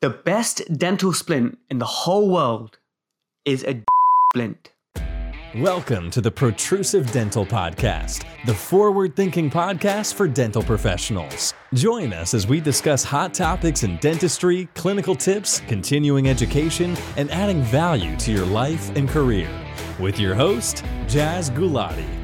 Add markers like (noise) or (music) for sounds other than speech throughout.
The best dental splint in the whole world is a (laughs) splint. Welcome to the Protrusive Dental Podcast, the forward thinking podcast for dental professionals. Join us as we discuss hot topics in dentistry, clinical tips, continuing education, and adding value to your life and career. With your host, Jaz Gulati.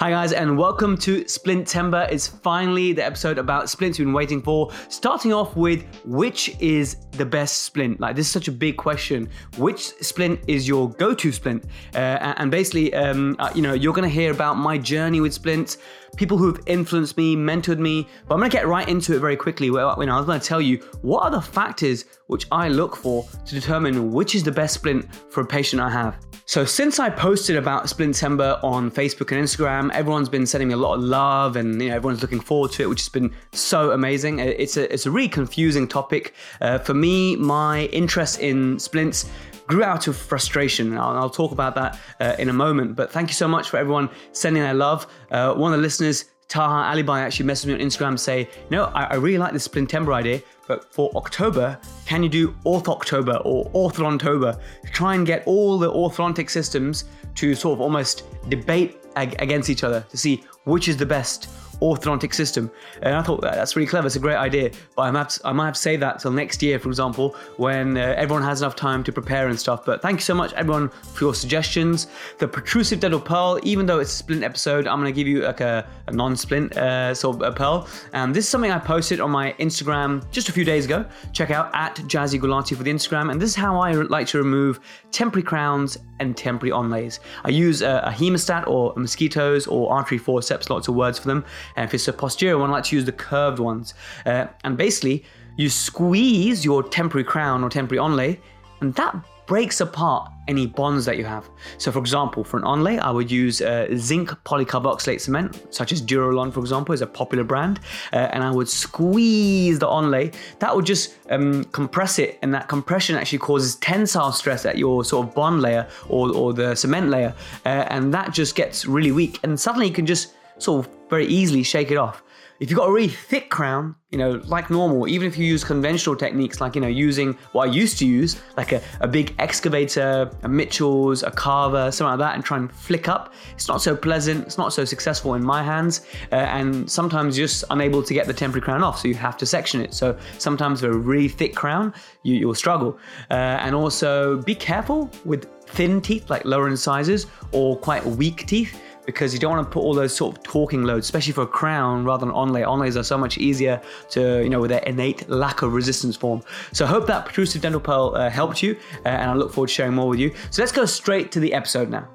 Hi guys, and welcome to Splintember. It's finally the episode about splints you've been waiting for. Starting off with which is the best splint? Like this is such a big question. Which splint is your go-to splint? Uh, and basically, um, uh, you know, you're going to hear about my journey with splints, people who've influenced me, mentored me. But I'm to get right into it very quickly. Where you know, I was to tell you what are the factors which I look for to determine which is the best splint for a patient I have. So since I posted about Splintember on Facebook and Instagram, everyone's been sending me a lot of love, and you know everyone's looking forward to it, which has been so amazing. It's a it's a really confusing topic uh, for me. My interest in splints grew out of frustration. I'll, I'll talk about that uh, in a moment. But thank you so much for everyone sending their love. Uh, one of the listeners Taha Alibi actually messaged me on Instagram to say, you know, I, I really like this Splintember idea, but for October, can you do Orth October or Orthodontober? Try and get all the orthodontic systems to sort of almost debate ag- against each other to see which is the best orthodontic system. And I thought that's really clever. It's a great idea. But I might have to, I might have to save that till next year, for example, when uh, everyone has enough time to prepare and stuff. But thank you so much, everyone, for your suggestions. The protrusive dental pearl, even though it's a splint episode, I'm going to give you like a, a non-splint uh, sort of a pearl. And this is something I posted on my Instagram just a few days ago. Check out at Jazzy Gulati for the Instagram. And this is how I like to remove temporary crowns and temporary onlays. I use a, a hemostat or mosquitoes or artery forceps, lots of words for them. And if it's a posterior one, I like to use the curved ones. Uh, and basically, you squeeze your temporary crown or temporary onlay, and that breaks apart any bonds that you have. So, for example, for an onlay, I would use uh, zinc polycarboxylate cement, such as Durelon, for example, is a popular brand, uh, and I would squeeze the onlay. That would just um, compress it, and that compression actually causes tensile stress at your sort of bond layer or, or the cement layer, uh, and that just gets really weak, and suddenly you can just sort of very easily shake it off. If you've got a really thick crown, you know, like normal, even if you use conventional techniques like, you know, using what I used to use, like a, a big excavator, a Mitchell's, a carver, something like that, and try and flick up, it's not so pleasant, it's not so successful in my hands, uh, and sometimes you're just unable to get the temporary crown off, so you have to section it. So sometimes with a really thick crown, you, you'll struggle. Uh, and also be careful with thin teeth, like lower incisors, or quite weak teeth because you don't want to put all those sort of torquing loads, especially for a crown rather than onlay. Onlays are so much easier to, you know, with their innate lack of resistance form. So I hope that protrusive dental pearl uh, helped you, uh, and I look forward to sharing more with you. So let's go straight to the episode now.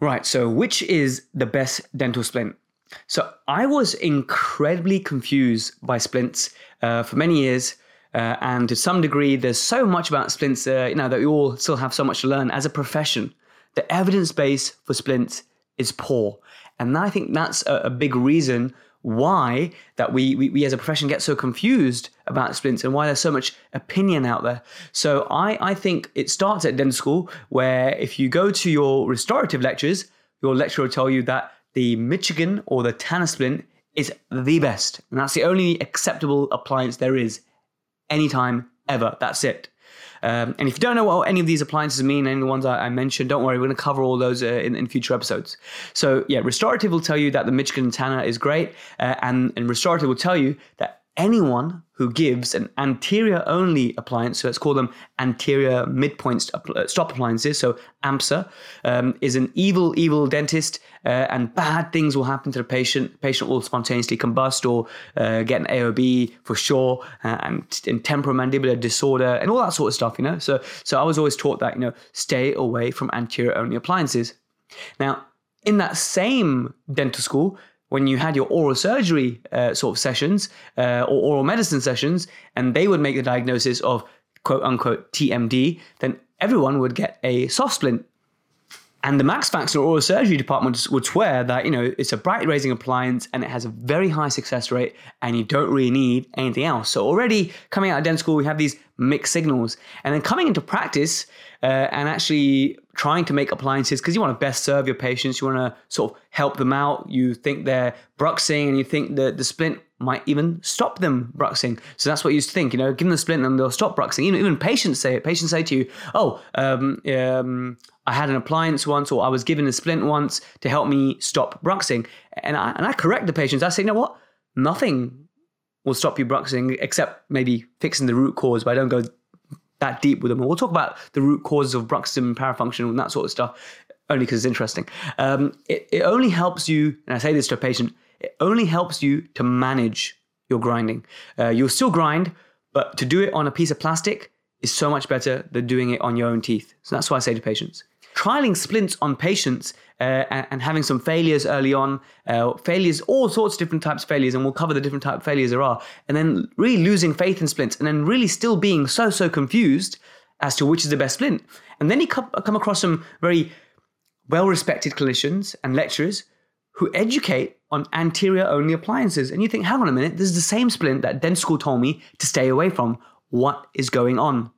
Right, so which is the best dental splint? So I was incredibly confused by splints uh, for many years. Uh, and to some degree, there's so much about splints, uh, you know, that we all still have so much to learn as a profession. The evidence base for splints is poor. And I think that's a, a big reason why that we, we, we as a profession get so confused about splints and why there's so much opinion out there. So I, I think it starts at dental school where if you go to your restorative lectures, your lecturer will tell you that the Michigan or the Tanner splint is the best. And that's the only acceptable appliance there is anytime ever. That's it. Um, and if you don't know what any of these appliances mean, any of the ones I, I mentioned, don't worry, we're going to cover all those uh, in, in, future episodes. So yeah, restorative will tell you that the Michigan Tanner is great, uh, and, and restorative will tell you that anyone who gives an anterior only appliance, so let's call them anterior midpoint uh, stop appliances, so AMSA, um, is an evil, evil dentist, uh, and bad things will happen to the patient. Patient will spontaneously combust or uh, get an AOB for sure, uh, and, and temporomandibular disorder, and all that sort of stuff, you know. So, so I was always taught that, you know, stay away from anterior only appliances. Now, in that same dental school, when you had your oral surgery uh, sort of sessions uh, or oral medicine sessions, and they would make the diagnosis of quote unquote TMD, then everyone would get a soft splint. And the Max Factor oral surgery department would swear that you know it's a bite raising appliance and it has a very high success rate, and you don't really need anything else. So already coming out of dental school, we have these mixed signals, and then coming into practice uh, and actually trying to make appliances because you want to best serve your patients. You want to sort of help them out. You think they're bruxing and you think that the splint might even stop them bruxing. So that's what you used to think, you know, give them a splint and they'll stop bruxing. Even, even patients say it. Patients say to you, oh, um, um, I had an appliance once or I was given a splint once to help me stop bruxing. And I, and I correct the patients. I say, you know what? Nothing will stop you bruxing except maybe fixing the root cause, but I don't go that deep with them. And we'll talk about the root causes of bruxism, and parafunction, and that sort of stuff, only because it's interesting. Um, it, it only helps you, and I say this to a patient, it only helps you to manage your grinding. Uh, you'll still grind, but to do it on a piece of plastic is so much better than doing it on your own teeth. So that's why I say to patients. Trialing splints on patients uh, and, and, having some failures early on, uh, failures, all sorts of different types of failures, and we'll cover the different type of failures there are, and then really losing faith in splints, and then really still being so, so confused as to which is the best splint. And then you come, come across some very well respected clinicians and lecturers who educate on anterior only appliances. And you think, hang on a minute, this is the same splint that dental school told me to stay away from. What is going on?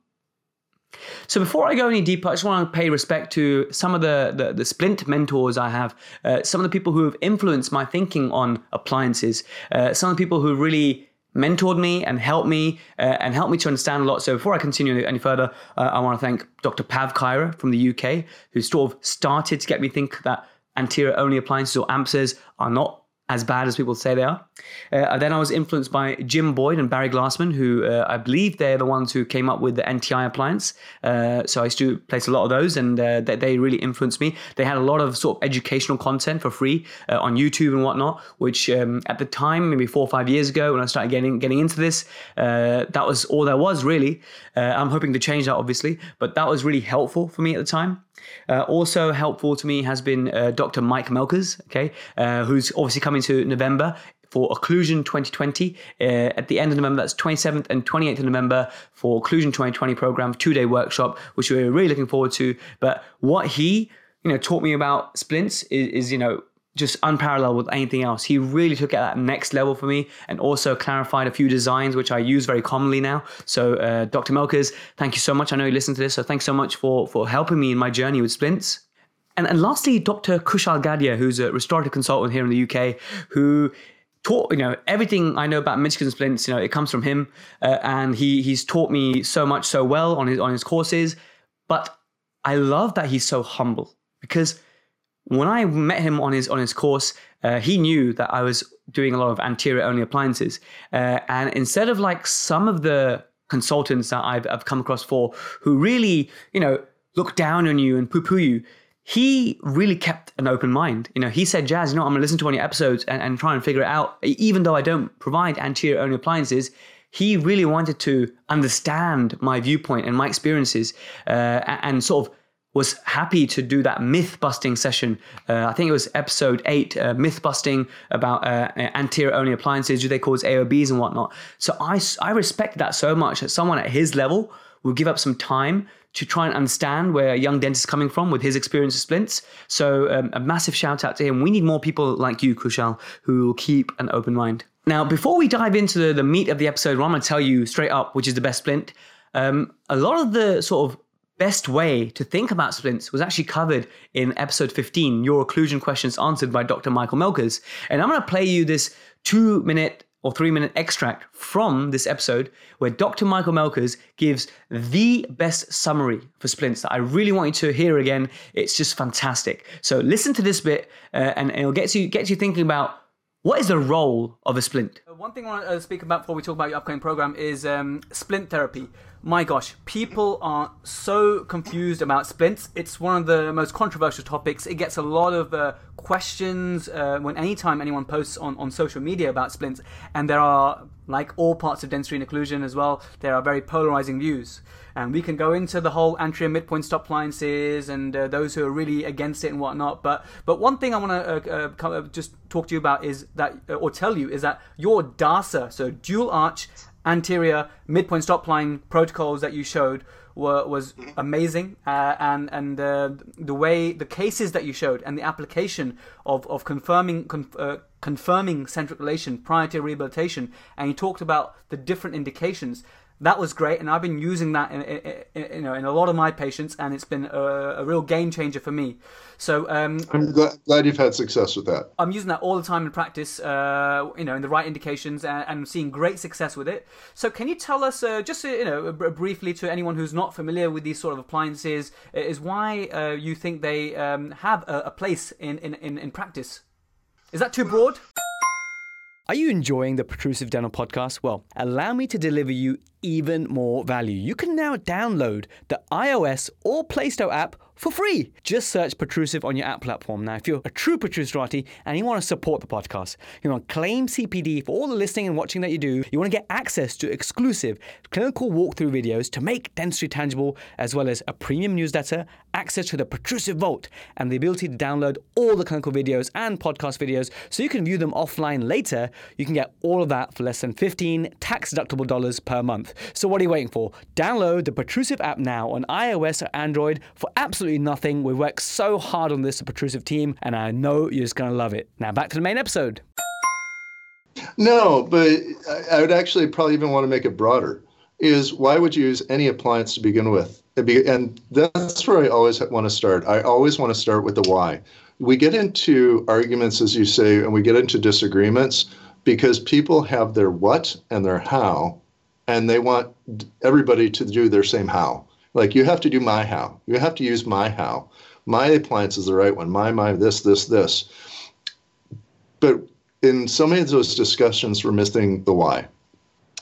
So before I go any deeper, I just want to pay respect to some of the, the, the splint mentors I have, uh, some of the people who have influenced my thinking on appliances, uh, some of the people who really mentored me and helped me uh, and helped me to understand a lot. So before I continue any further, uh, I want to thank Dr. Pav Kyra from the UK, who sort of started to get me think that anterior only appliances or AMPSs are not as bad as people say they are. Uh, then I was influenced by Jim Boyd and Barry Glassman, who uh, I believe they're the ones who came up with the NTI appliance. Uh, so I used to place a lot of those, and uh, they, they, really influenced me. They had a lot of sort of educational content for free uh, on YouTube and whatnot, which um, at the time, maybe four or five years ago, when I started getting getting into this, uh, that was all there was really. I'm hoping to change that, obviously, but that was really helpful for me at the time. Uh, also helpful to me has been uh, Dr. Mike Melkers, okay, uh, who's obviously coming to November for Occlusion 2020. Uh, at the end of November, that's 27th and 28th of November for Occlusion 2020 program, two day workshop, which we're really looking forward to. But what he, you know, taught me about splints is, is you know, just unparalleled with anything else. He really took it at that next level for me and also clarified a few designs which I use very commonly now. So, uh, Dr. Melkers, thank you so much. I know you listened to this, so thanks so much for for helping me in my journey with splints. And, and lastly, Dr. Kushal Gadhia, who's a restorative consultant here in the UK, who taught you know everything I know about and splints. You know, it comes from him, uh, and he he's taught me so much so well on his on his courses. But I love that he's so humble because when I met him on his on his course, uh, he knew that I was doing a lot of anterior only appliances, uh, and instead of like some of the consultants that I've, I've come across for who really you know look down on you and poo poo you, he really kept an open mind. You know, he said, Jaz, you know, I'm gonna listen to one of your episodes and, and try and figure it out. Even though I don't provide anterior only appliances, he really wanted to understand my viewpoint and my experiences uh, and sort of was happy to do that myth busting session. Uh, I think it was episode eight, uh, myth busting about uh, anterior only appliances, do they cause AOBs and whatnot. So I, I respect that so much that someone at his level will give up some time to try and understand where a young dentist is coming from with his experience of splints. So um, a massive shout out to him. We need more people like you, Kushal, who will keep an open mind. Now, before we dive into the, the meat of the episode, what I'm going to tell you straight up, which is the best splint, um, a lot of the sort of best way to think about splints was actually covered in episode 15, Your Occlusion Questions Answered by Dr. Michael Melkers. And I'm going to play you this two minute or three minute extract from this episode where Dr. Michael Melkers gives the best summary for splints that I really want you to hear again. It's just fantastic. So listen to this bit uh, and it'll get you, get you thinking about what is the role of a splint? One thing I want to speak about before we talk about your upcoming program is um, splint therapy my gosh, people are so confused about splints. It's one of the most controversial topics. It gets a lot of uh, questions uh, when anytime anyone posts on, on social media about splints. And there are, like all parts of dentistry and occlusion as well, there are very polarizing views. And we can go into the whole anterior midpoint stop appliances and uh, those who are really against it and whatnot. But but one thing I want to uh, uh, uh, just talk to you about is that, or tell you, is that your DASA, so dual arch anterior midpoint stop line protocols that you showed were was amazing, uh, and and uh, the way the cases that you showed and the application of of confirming conf, uh, confirming centric relation prior to rehabilitation, and you talked about the different indications. That was great, and I've been using that in, in, in, you know in a lot of my patients, and it's been a, a real game changer for me. So um, I'm glad, glad, you've had success with that. I'm using that all the time in practice, uh, you know, in the right indications, and, and, seeing great success with it. So can you tell us, uh, just uh, you know, briefly to anyone who's not familiar with these sort of appliances, is why uh, you think they um, have a, a place in, in, in, in practice? Is that too broad? Are you enjoying the Protrusive Dental podcast? Well, allow me to deliver you even more value. You can now download the iOS or Play Store app for free. Just search Protrusive on your app platform. Now, if you're a true Protruserati and you want to support the podcast, you want to claim CPD for all the listening and watching that you do, you want to get access to exclusive clinical walkthrough videos to make dentistry tangible, as well as a premium newsletter, access to the Protrusive Vault, and the ability to download all the clinical videos and podcast videos so you can view them offline later, you can get all of that for less than 15 tax deductible dollars per month. So what are you waiting for? Download the Protrusive app now on iOS or Android for absolutely nothing. We worked so hard on this, the Protrusive team, and I know you're just going to love it. Now back to the main episode. No, but I would actually probably even want to make it broader. Is why would you use any appliance to begin with? And that's where I always want to start. I always want to start with the why. We get into arguments, as you say, and we get into disagreements because people have their what and their how, and they want everybody to do their same how. Like you have to do my how. You have to use my how. My appliance is the right one. My my this this this. But in so many of those discussions, we're missing the why.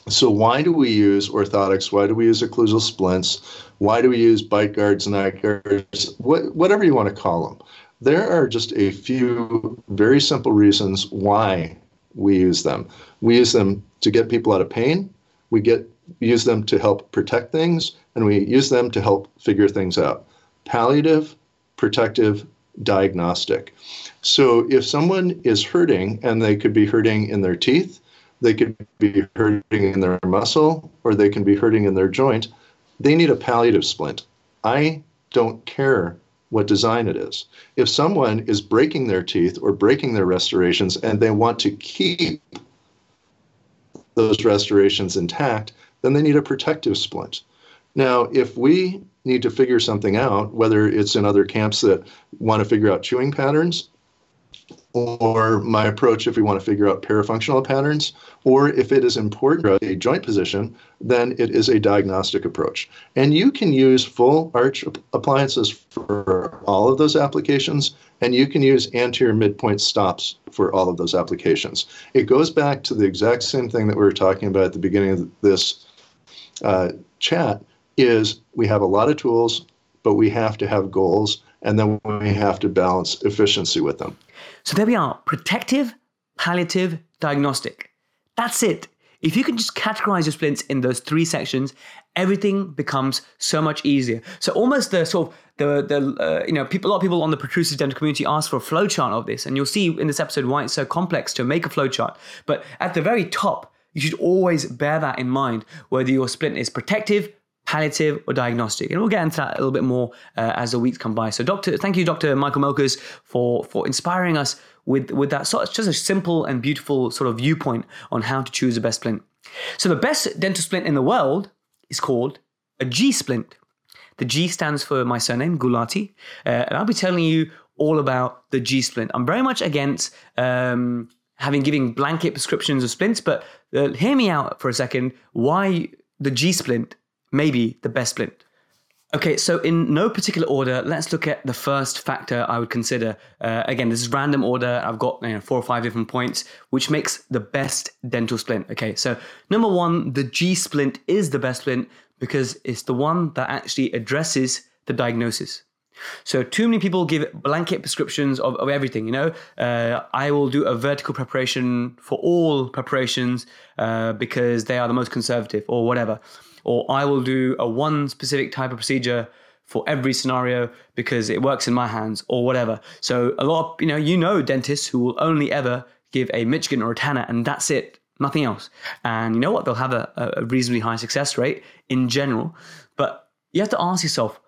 So why do we use orthotics? Why do we use occlusal splints? Why do we use bite guards, and night guards, what, whatever you want to call them? There are just a few very simple reasons why we use them. We use them to get people out of pain. We get use them to help protect things, and we use them to help figure things out. Palliative, protective, diagnostic. So if someone is hurting, and they could be hurting in their teeth, they could be hurting in their muscle, or they can be hurting in their joint, they need a palliative splint. I don't care what design it is. If someone is breaking their teeth or breaking their restorations and they want to keep those restorations intact, then they need a protective splint. Now, if we need to figure something out, whether it's in other camps that want to figure out chewing patterns, or my approach if we want to figure out parafunctional patterns, or if it is important a joint position, then it is a diagnostic approach. And you can use full arch appliances for all of those applications, and you can use anterior midpoint stops for all of those applications. It goes back to the exact same thing that we were talking about at the beginning of this uh, chat is we have a lot of tools, but we have to have goals, and then we have to balance efficiency with them. So there we are protective, palliative, diagnostic. That's it. If you can just categorize your splints in those three sections, everything becomes so much easier. So almost the sort of the the uh, you know people a lot of people on the protrusive dental community ask for a flowchart of this, and you'll see in this episode why it's so complex to make a flowchart. But at the very top, you should always bear that in mind, whether your splint is protective, palliative or diagnostic. And we'll get into that a little bit more uh, as the weeks come by. So, Doctor, thank you, Dr. Michael Melkers, for for inspiring us with with that sort just a simple and beautiful sort of viewpoint on how to choose the best splint. So, the best dental splint in the world is called a G splint. The G stands for my surname, Gulati, uh, and I'll be telling you all about the G splint. I'm very much against um, having giving blanket prescriptions of splints, but uh, hear me out for a second. Why the G splint may be the best splint. Okay, so in no particular order, let's look at the first factor I would consider. Uh, again, this is random order. I've got you know, four or five different points, which makes the best dental splint. Okay, so number one, the G splint is the best splint because it's the one that actually addresses the diagnosis. So too many people give blanket prescriptions of, of everything. You know, uh, I will do a vertical preparation for all preparations uh, because they are the most conservative, or whatever or I will do a one specific type of procedure for every scenario because it works in my hands or whatever. So a lot of, you know, you know dentists who will only ever give a Michigan or a Tanner and that's it, nothing else. And you know what? They'll have a, a reasonably high success rate in general. But you have to ask yourself,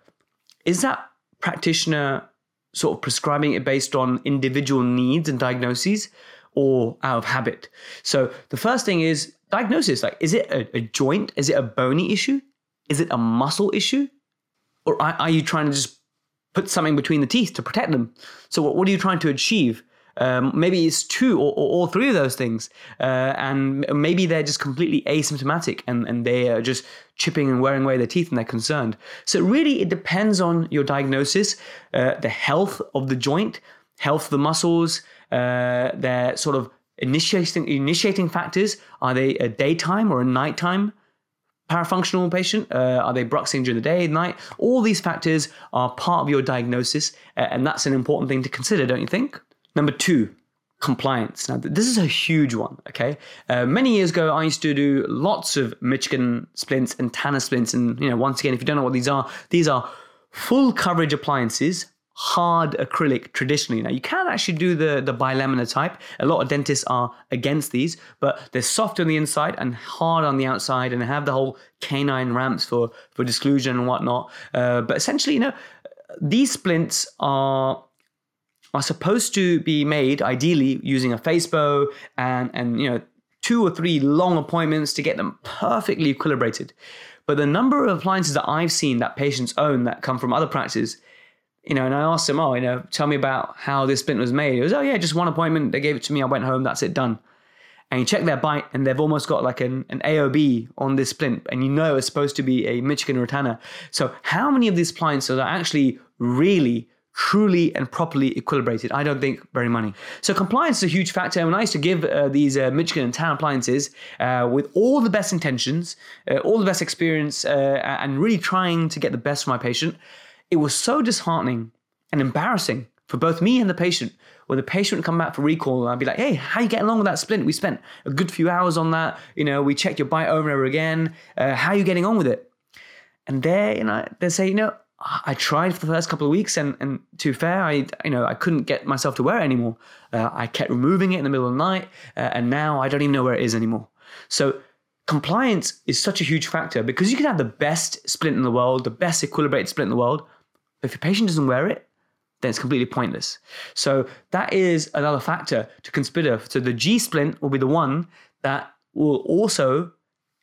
is that practitioner sort of prescribing it based on individual needs and diagnoses? or out of habit. So the first thing is diagnosis. Like, is it a, a joint? Is it a bony issue? Is it a muscle issue? Or are, are you trying to just put something between the teeth to protect them? So what, what are you trying to achieve? Um, maybe it's two or, or, all three of those things. Uh, and maybe they're just completely asymptomatic and, and they are just chipping and wearing away their teeth and they're concerned. So really, it depends on your diagnosis, uh, the health of the joint, health of the muscles, uh, their sort of initiating initiating factors. Are they a daytime or a nighttime? parafunctional patient? Uh, are they bruxing during the day, night? All these factors are part of your diagnosis, uh, and that's an important thing to consider, don't you think? Number two, compliance. Now, this is a huge one, okay? Uh, many years ago, I used to do lots of Michigan splints and Tanner splints. And, you know, once again, if you don't know what these are, these are full coverage appliances, hard acrylic traditionally. Now, you can actually do the, the bilaminar type. A lot of dentists are against these, but they're soft on the inside and hard on the outside and have the whole canine ramps for, for disclusion and whatnot. Uh, but essentially, you know, these splints are are supposed to be made ideally using a facebow and and you know two or three long appointments to get them perfectly equilibrated. But the number of appliances that I've seen that patients own that come from other practices, you know, and I asked them, oh, you know, tell me about how this splint was made. It was, oh yeah, just one appointment. They gave it to me. I went home. That's it, done. And you check their bite, and they've almost got like an, an AOB on this splint, and you know it's supposed to be a Michigan or Tanner. So, how many of these appliances are actually really truly and properly equilibrated? I don't think very many. So compliance is a huge factor. And when I used to give uh, these uh, Michigan and Tanner appliances uh, with all the best intentions, uh, all the best experience, uh, and really trying to get the best for my patient, it was so disheartening and embarrassing for both me and the patient. When the patient would come back for recall, and I'd be like, "Hey, how you getting along with that splint? We spent a good few hours on that. You know, we checked your bite over and over again. Uh, how are you getting on with it?" And there, you know, they say, "You know, I tried for the first couple of weeks, and, and to be fair, I you know I couldn't get myself to wear it anymore. Uh, I kept removing it in the middle of the night, uh, and now I don't even know where it is anymore. So compliance is such a huge factor because you can have the best splint in the world, the best equilibrated splint in the world, but if your patient doesn't wear it, then it's completely pointless. So that is another factor to consider. So the G splint will be the one that will also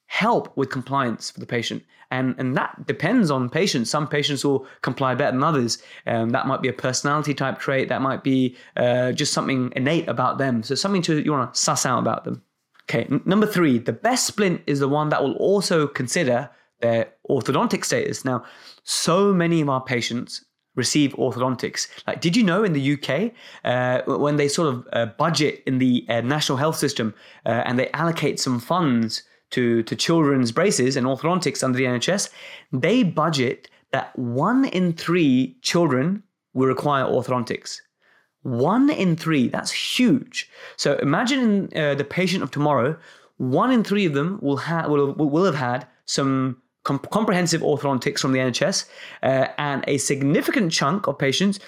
help with compliance for the patient. And, and that depends on patients. Some patients will comply better than others. Um, that might be a personality type trait. That might be uh, just something innate about them. So something to you want to suss out about them. Okay, n- number three, the best splint is the one that will also consider their orthodontic status. Now, so many of our patients receive orthodontics. Like, did you know in the UK, uh, when they sort of uh, budget in the uh, national health system uh, and they allocate some funds to, to children's braces and orthodontics under the NHS, they budget that one in three children will require orthodontics. One in three, that's huge. So imagine uh, the patient of tomorrow, one in three of them will, ha- will, will have had some com- comprehensive orthodontics from the NHS, uh, and a significant chunk of patients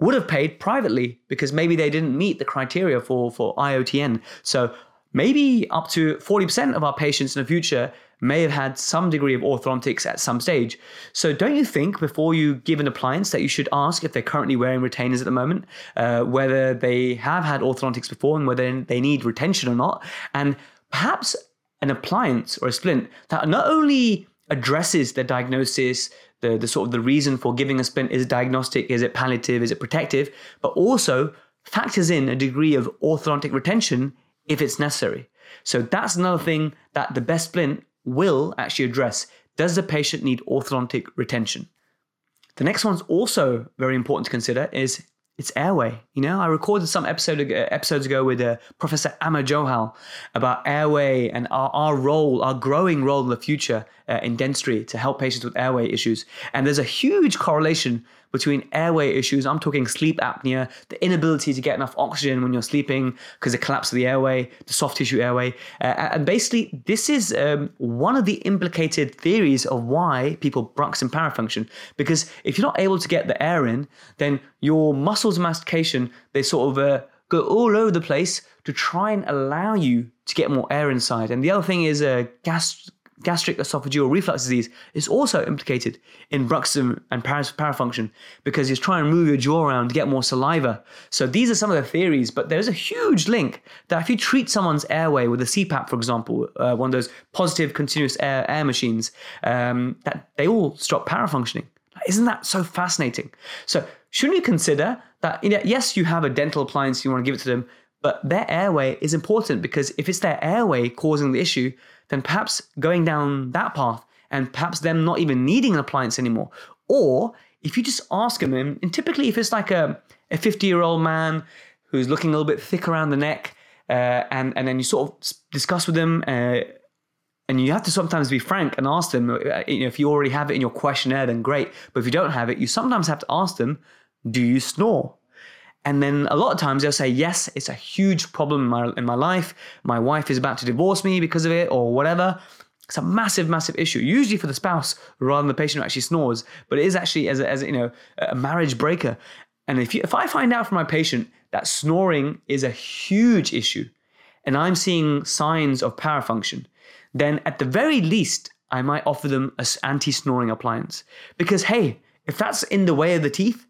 would have paid privately because maybe they didn't meet the criteria for, for IOTN. So maybe up to 40% of our patients in the future may have had some degree of orthodontics at some stage. So, don't you think before you give an appliance that you should ask if they're currently wearing retainers at the moment, uh, whether they have had orthodontics before and whether they need retention or not? And perhaps an appliance or a splint that not only addresses the diagnosis, the, the sort of the reason for giving a splint is diagnostic, is it palliative, is it protective, but also factors in a degree of orthodontic retention if it's necessary. So that's another thing that the best splint will actually address. Does the patient need orthodontic retention? The next one's also very important to consider is its airway. You know, I recorded some episode episodes ago with uh, Professor Amar Johal about airway and our, our role, our growing role in the future uh, in dentistry to help patients with airway issues. And there's a huge correlation between airway issues. I'm talking sleep apnea, the inability to get enough oxygen when you're sleeping because the collapse of the airway, the soft tissue airway. Uh, and basically, this is um, one of the implicated theories of why people brux in parafunction. Because if you're not able to get the air in, then your muscles mastication, they sort of uh, go all over the place to try and allow you to get more air inside. And the other thing is uh, gas gastric esophageal reflux disease is also implicated in bruxism and parafunction because he's trying to move your jaw around to get more saliva. So these are some of the theories, but there's a huge link that if you treat someone's airway with a CPAP, for example, uh, one of those positive continuous air, air machines, um, that they all stop parafunctioning. Isn't that so fascinating? So shouldn't you consider that, you know, yes, you have a dental appliance, you want to give it to them, but their airway is important because if it's their airway causing the issue, then perhaps going down that path and perhaps them not even needing an appliance anymore. Or if you just ask them, and typically if it's like a, a 50 year old man who's looking a little bit thick around the neck, uh, and, and then you sort of discuss with them, uh, and you have to sometimes be frank and ask them, uh, you know, if you already have it in your questionnaire, then great. But if you don't have it, you sometimes have to ask them, do you snore? And then a lot of times they'll say, yes, it's a huge problem in my, in my life. My wife is about to divorce me because of it or whatever. It's a massive, massive issue, usually for the spouse rather than the patient who actually snores. But it is actually as a, as a, you know a marriage breaker. And if you, if I find out from my patient that snoring is a huge issue, and I'm seeing signs of parafunction, then at the very least I might offer them an anti-snoring appliance because hey, if that's in the way of the teeth,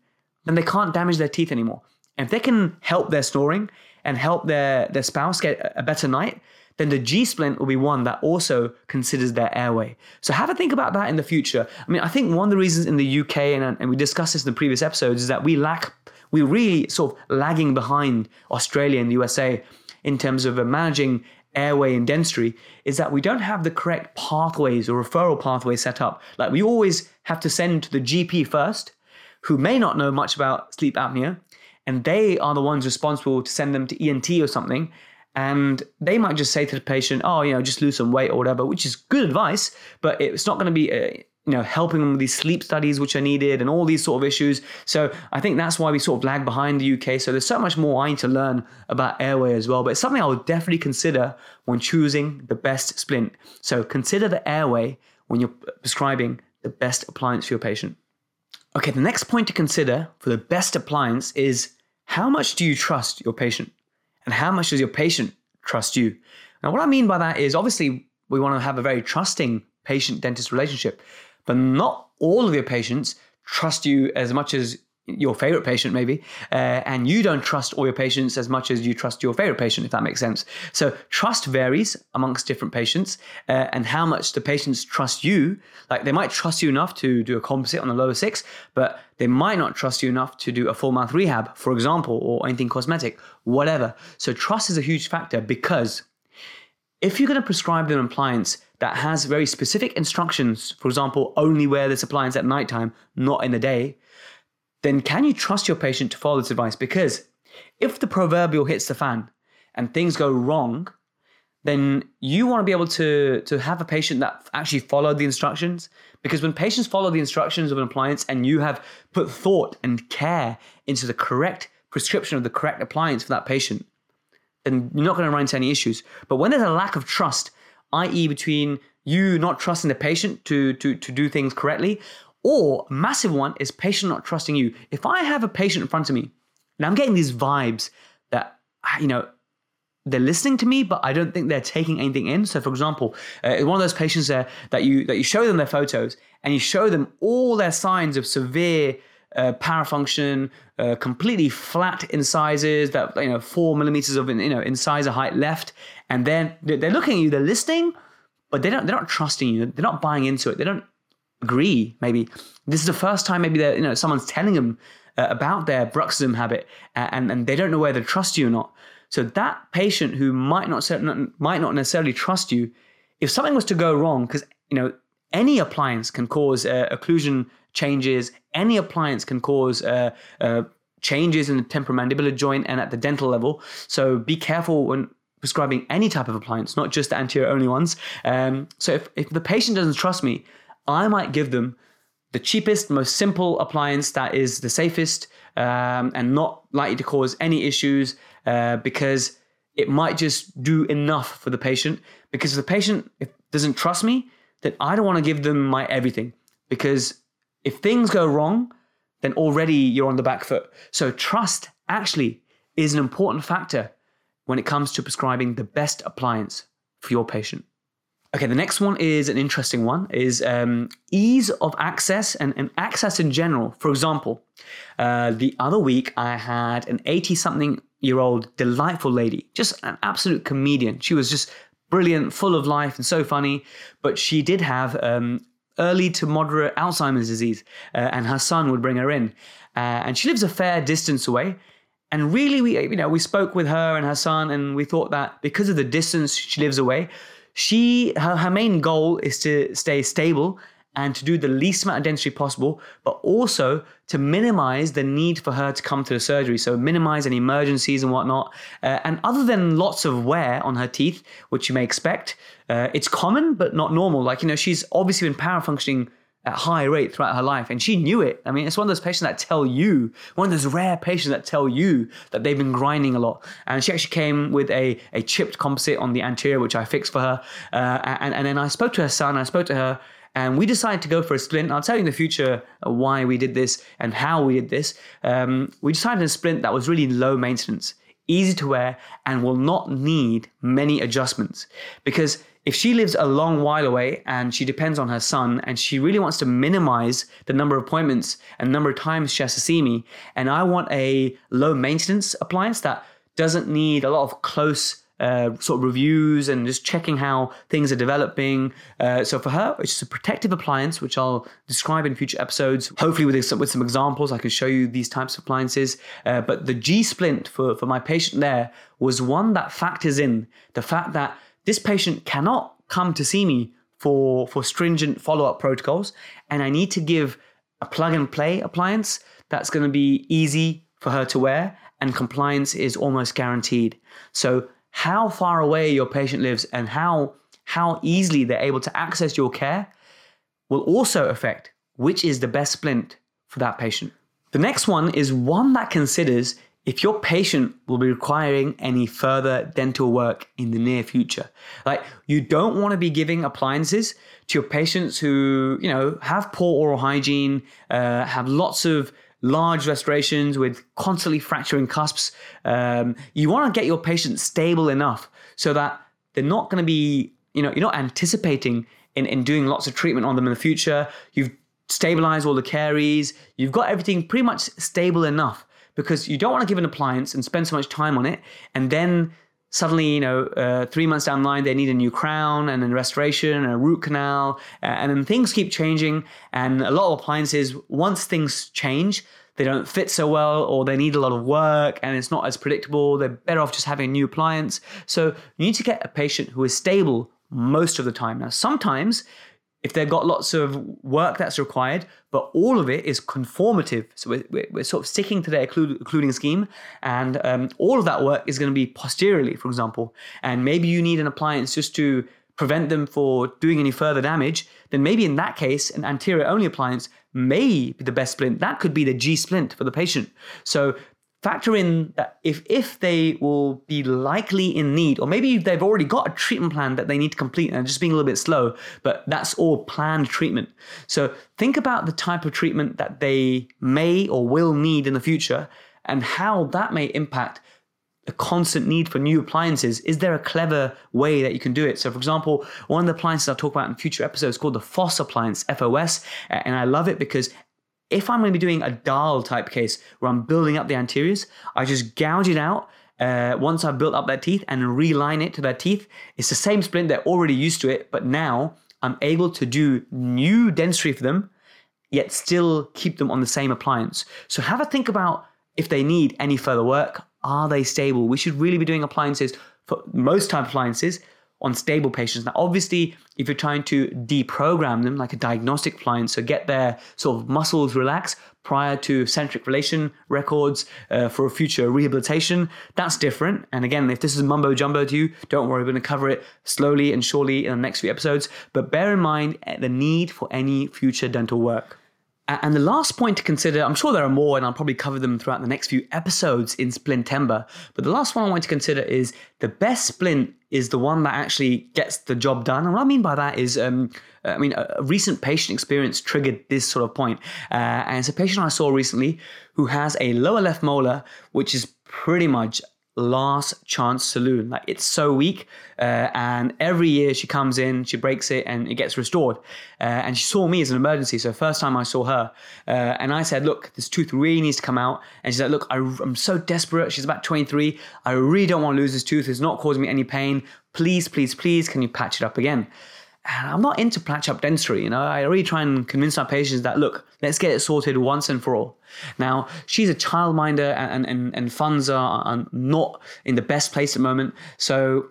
then they can't damage their teeth anymore. If they can help their snoring and help their, their spouse get a better night, then the G splint will be one that also considers their airway. So have a think about that in the future. I mean, I think one of the reasons in the UK, and, and we discussed this in the previous episodes, is that we lack, we're really sort of lagging behind Australia and the USA in terms of uh, managing airway and dentistry, is that we don't have the correct pathways or referral pathways set up. Like we always have to send to the GP first, who may not know much about sleep apnea, and they are the ones responsible to send them to ENT or something. And they might just say to the patient, "Oh, you know, just lose some weight or whatever," which is good advice, but it's not going to be, uh, you know, helping them with these sleep studies which are needed and all these sort of issues. So I think that's why we sort of lag behind the UK. So there's so much more I need to learn about airway as well. But it's something I would definitely consider when choosing the best splint. So consider the airway when you're prescribing the best appliance for your patient. Okay, the next point to consider for the best appliance is how much do you trust your patient? And how much does your patient trust you? Now, what I mean by that is obviously we want to have a very trusting patient dentist relationship, but not all of your patients trust you as much as your favorite patient maybe uh, and you don't trust all your patients as much as you trust your favorite patient if that makes sense. So trust varies amongst different patients uh, and how much the patients trust you. Like they might trust you enough to do a composite on the lower six but they might not trust you enough to do a full mouth rehab for example or anything cosmetic whatever. So trust is a huge factor because if you're going to prescribe an appliance that has very specific instructions for example only wear this appliance at nighttime not in the day then can you trust your patient to follow this advice? Because if the proverbial hits the fan and things go wrong, then you want to be able to, to have a patient that actually followed the instructions. Because when patients follow the instructions of an appliance and you have put thought and care into the correct prescription of the correct appliance for that patient, then you're not going to run into any issues. But when there's a lack of trust, i.e., between you not trusting the patient to, to, to do things correctly, or a massive one is patient not trusting you. If I have a patient in front of me and I'm getting these vibes that, you know, they're listening to me, but I don't think they're taking anything in. So, for example, uh, one of those patients there that you that you show them their photos and you show them all their signs of severe uh, parafunction, uh, completely flat incisors that you know four millimeters of you know incisor height left, and then they're looking at you, they're listening, but they don't they're not trusting you, they're not buying into it, they don't agree. Maybe this is the first time maybe that you know someone's telling them uh, about their bruxism habit, and and they don't know whether to trust you or not. So that patient who might not might not necessarily trust you, if something was to go wrong, because you know any appliance can cause uh, occlusion changes, any appliance can cause uh, uh, changes in the temporomandibular joint and at the dental level. So be careful when prescribing any type of appliance, not just the anterior only ones. Um, so if, if the patient doesn't trust me, I might give them the cheapest, most simple appliance that is the safest um, and not likely to cause any issues uh, because it might just do enough for the patient. Because if the patient doesn't trust me, then I don't want to give them my everything. Because if things go wrong, then already you're on the back foot. So trust actually is an important factor when it comes to prescribing the best appliance for your patient. Okay, the next one is an interesting one. Is um, ease of access and, and access in general. For example, uh, the other week I had an eighty-something year old delightful lady, just an absolute comedian. She was just brilliant, full of life, and so funny. But she did have um, early to moderate Alzheimer's disease, uh, and her son would bring her in. Uh, and she lives a fair distance away. And really, we you know we spoke with her and her son, and we thought that because of the distance she lives away, she her, her main goal is to stay stable and to do the least amount of dentistry possible, but also to minimize the need for her to come to the surgery. So minimize any emergencies and whatnot. Uh, and other than lots of wear on her teeth, which you may expect, uh, it's common but not normal. Like you know, she's obviously been parafunctioning at high rate throughout her life and she knew it i mean it's one of those patients that tell you one of those rare patients that tell you that they've been grinding a lot and she actually came with a, a chipped composite on the anterior which i fixed for her uh, and, and then i spoke to her son i spoke to her and we decided to go for a splint. I'll tell you in the future why we did this and how we did this. Um, we decided a splint that was really low maintenance, easy to wear, and will not need many adjustments. Because if she lives a long while away and she depends on her son and she really wants to minimize the number of appointments and number of times she has to see me, and I want a low maintenance appliance that doesn't need a lot of close uh, sort of reviews and just checking how things are developing. Uh, so for her, it's just a protective appliance, which I'll describe in future episodes. Hopefully, with some, with some examples, I can show you these types of appliances. Uh, but the G splint for, for my patient there was one that factors in the fact that this patient cannot come to see me for, for stringent follow up protocols, and I need to give a plug and play appliance that's going to be easy for her to wear and compliance is almost guaranteed. So how far away your patient lives and how how easily they're able to access your care will also affect which is the best splint for that patient. The next one is one that considers if your patient will be requiring any further dental work in the near future. Like you don't want to be giving appliances to your patients who, you know, have poor oral hygiene, uh, have lots of large restorations with constantly fracturing cusps. Um, you want to get your patient stable enough so that they're not going to be, you know, you're not anticipating in, in doing lots of treatment on them in the future. You've stabilized all the caries. You've got everything pretty much stable enough because you don't want to give an appliance and spend so much time on it and then suddenly, you know, uh, three months down the line, they need a new crown and then restoration and a root canal. And then things keep changing. And a lot of appliances, once things change, they don't fit so well or they need a lot of work and it's not as predictable. They're better off just having a new appliance. So you need to get a patient who is stable most of the time. Now, sometimes if they've got lots of work that's required, but all of it is conformative. So we're, we're sort of sticking to their occluding scheme, and um, all of that work is going to be posteriorly, for example. And maybe you need an appliance just to prevent them for doing any further damage. Then maybe in that case, an anterior only appliance may be the best splint. That could be the G splint for the patient. So factor in that if if they will be likely in need or maybe they've already got a treatment plan that they need to complete and just being a little bit slow but that's all planned treatment. So think about the type of treatment that they may or will need in the future and how that may impact a constant need for new appliances. Is there a clever way that you can do it? So for example one of the appliances i'll talk about in future episodes called the foss appliance fos and i love it because if I'm going to be doing a Dahl type case where I'm building up the anteriors, I just gouge it out uh, once I've built up their teeth and reline it to their teeth. It's the same splint, they're already used to it, but now I'm able to do new dentistry for them, yet still keep them on the same appliance. So have a think about if they need any further work. Are they stable? We should really be doing appliances for most type appliances on stable patients. Now, obviously, if you're trying to deprogram them like a diagnostic appliance, so get their sort of muscles relaxed prior to centric relation records uh, for a future rehabilitation, that's different. And again, if this is mumbo jumbo to you, don't worry, we're going to cover it slowly and surely in the next few episodes. But bear in mind eh, the need for any future dental work. And the last point to consider, I'm sure there are more, and I'll probably cover them throughout the next few episodes in Splintember. But the last one I want to consider is the best splint is the one that actually gets the job done. And what I mean by that is, um, I mean, a, recent patient experience triggered this sort of point. Uh, and it's a patient I saw recently who has a lower left molar, which is pretty much last chance saloon. Like it's so weak, uh, and every year she comes in, she breaks it, and it gets restored. Uh, and she saw me as an emergency. So first time I saw her, uh, and I said, "Look, this tooth really needs to come out." And she's like, "Look, I, am so desperate." She's about 23. I really don't want to lose this tooth. It's not causing me any pain. Please, please, please, can you patch it up again? I'm not into patch up dentistry, you know. I really try and convince my patients that look, let's get it sorted once and for all. Now, she's a childminder and, and, and funds are, are not in the best place at the moment. So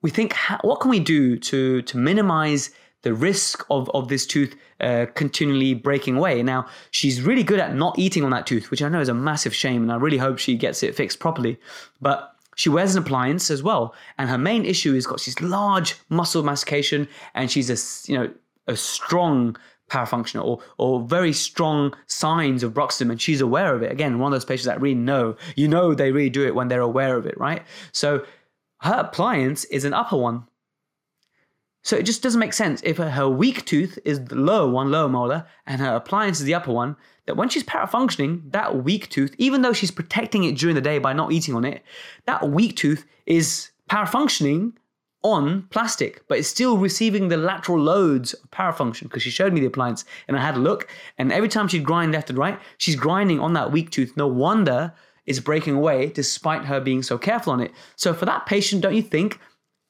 we think, what can we do to, to minimize the risk of, of this tooth uh, continually breaking away. Now, she's really good at not eating on that tooth, which I know is a massive shame, and I really hope she gets it fixed properly. But she wears an appliance as well, and her main issue is got she's large muscle mastication, and she's a you know a strong parafunctional or, or very strong signs of bruxism and she's aware of it. Again one of those patients that really know. You know they really do it when they're aware of it right? So her appliance is an upper one so it just doesn't make sense if her weak tooth is the lower one, lower molar, and her appliance is the upper one, that when she's parafunctioning, that weak tooth, even though she's protecting it during the day by not eating on it, that weak tooth is parafunctioning on plastic, but it's still receiving the lateral loads of parafunction because she showed me the appliance and I had a look. And every time she'd grind left and right, she's grinding on that weak tooth. No wonder it's breaking away despite her being so careful on it. So for that patient, don't you think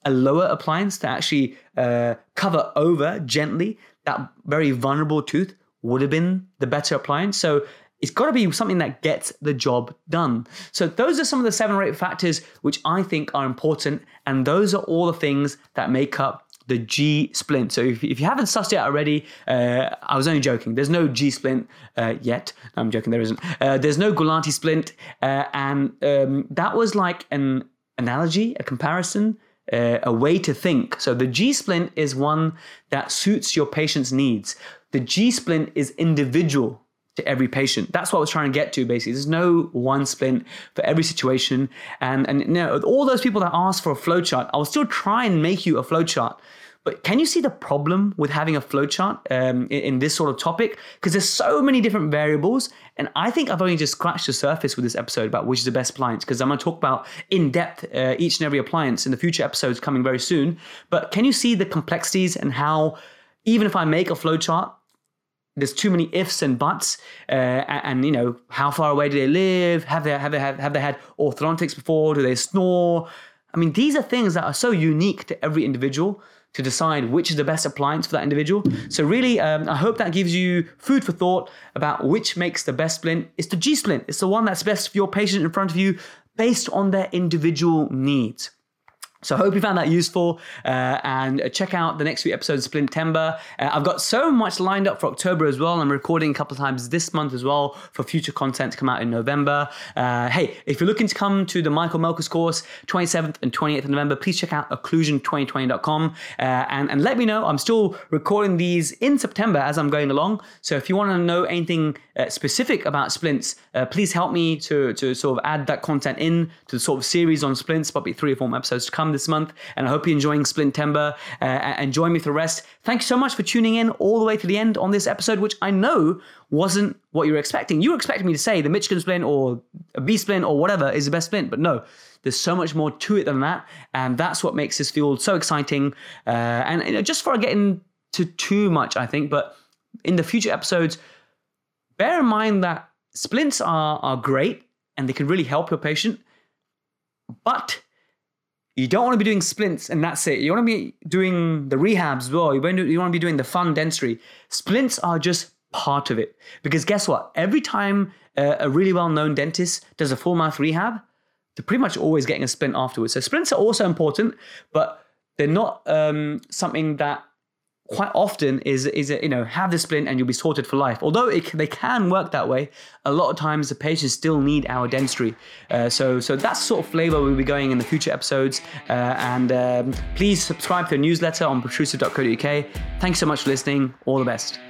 a lower appliance to actually uh, cover over gently that very vulnerable tooth would have been the better appliance. So it's got to be something that gets the job done. So those are some of the seven or eight factors which I think are important, and those are all the things that make up the G splint. So if, if you haven't sussed it out already, uh, I was only joking. There's no G splint uh, yet. No, I'm joking. There isn't. Uh, there's no Gulati splint, uh, and um, that was like an analogy, a comparison uh, a way to think. So the G splint is one that suits your patient's needs. The G splint is individual to every patient. That's what I was trying to get to basically. There's no one splint for every situation. And and you know, all those people that ask for a flowchart, I'll still try and make you a flowchart but can you see the problem with having a flowchart um, in, in, this sort of topic? Because there's so many different variables, and I think I've only just scratched the surface with this episode about which is the best appliance. Because I'm going to talk about in depth uh, each and every appliance in the future episodes coming very soon. But can you see the complexities and how even if I make a flowchart, there's too many ifs and buts, uh, and, and, you know how far away do they live? Have they have they have, have they had orthodontics before? Do they snore? I mean, these are things that are so unique to every individual to decide which is the best appliance for that individual. So really, um, I hope that gives you food for thought about which makes the best splint. It's the G splint. It's the one that's best for your patient in front of you based on their individual needs. So I hope you found that useful uh, and check out the next few episodes of Splintember. Uh, I've got so much lined up for October as well. I'm recording a couple of times this month as well for future content to come out in November. Uh, hey, if you're looking to come to the Michael Melkus course, 27th and 28th of November, please check out occlusion2020.com uh, and, and let me know. I'm still recording these in September as I'm going along. So if you want to know anything uh, specific about splints, uh, please help me to, to sort of add that content in to the sort of series on splints, probably three or four more episodes to come this month. And I hope you're enjoying Splintember uh, and join me for the rest. Thanks so much for tuning in all the way to the end on this episode, which I know wasn't what you were expecting. You were expecting me to say the Michigan splint or a B splint or whatever is the best splint, but no. There's so much more to it than that, and that's what makes this field so exciting. Uh, and you know, just for getting to too much, I think, but in the future episodes, bear in mind that splints are, are great and they can really help your patient, but you don't want to be doing splints and that's it. You want to be doing the rehabs as well. You want to, be doing the fun dentistry. Splints are just part of it. Because guess what? Every time a really well known dentist does a full mouth rehab, they're pretty much always getting a splint afterwards. So splints are also important, but they're not um, something that quite often is is you know have the splint and you'll be sorted for life. Although it, they can work that way, a lot of times the patients still need our dentistry. Uh, so so that's sort of flavor we'll be going in the future episodes. Uh, and um, please subscribe to the newsletter on protrusive.co.uk. Thanks so much for listening. All the best.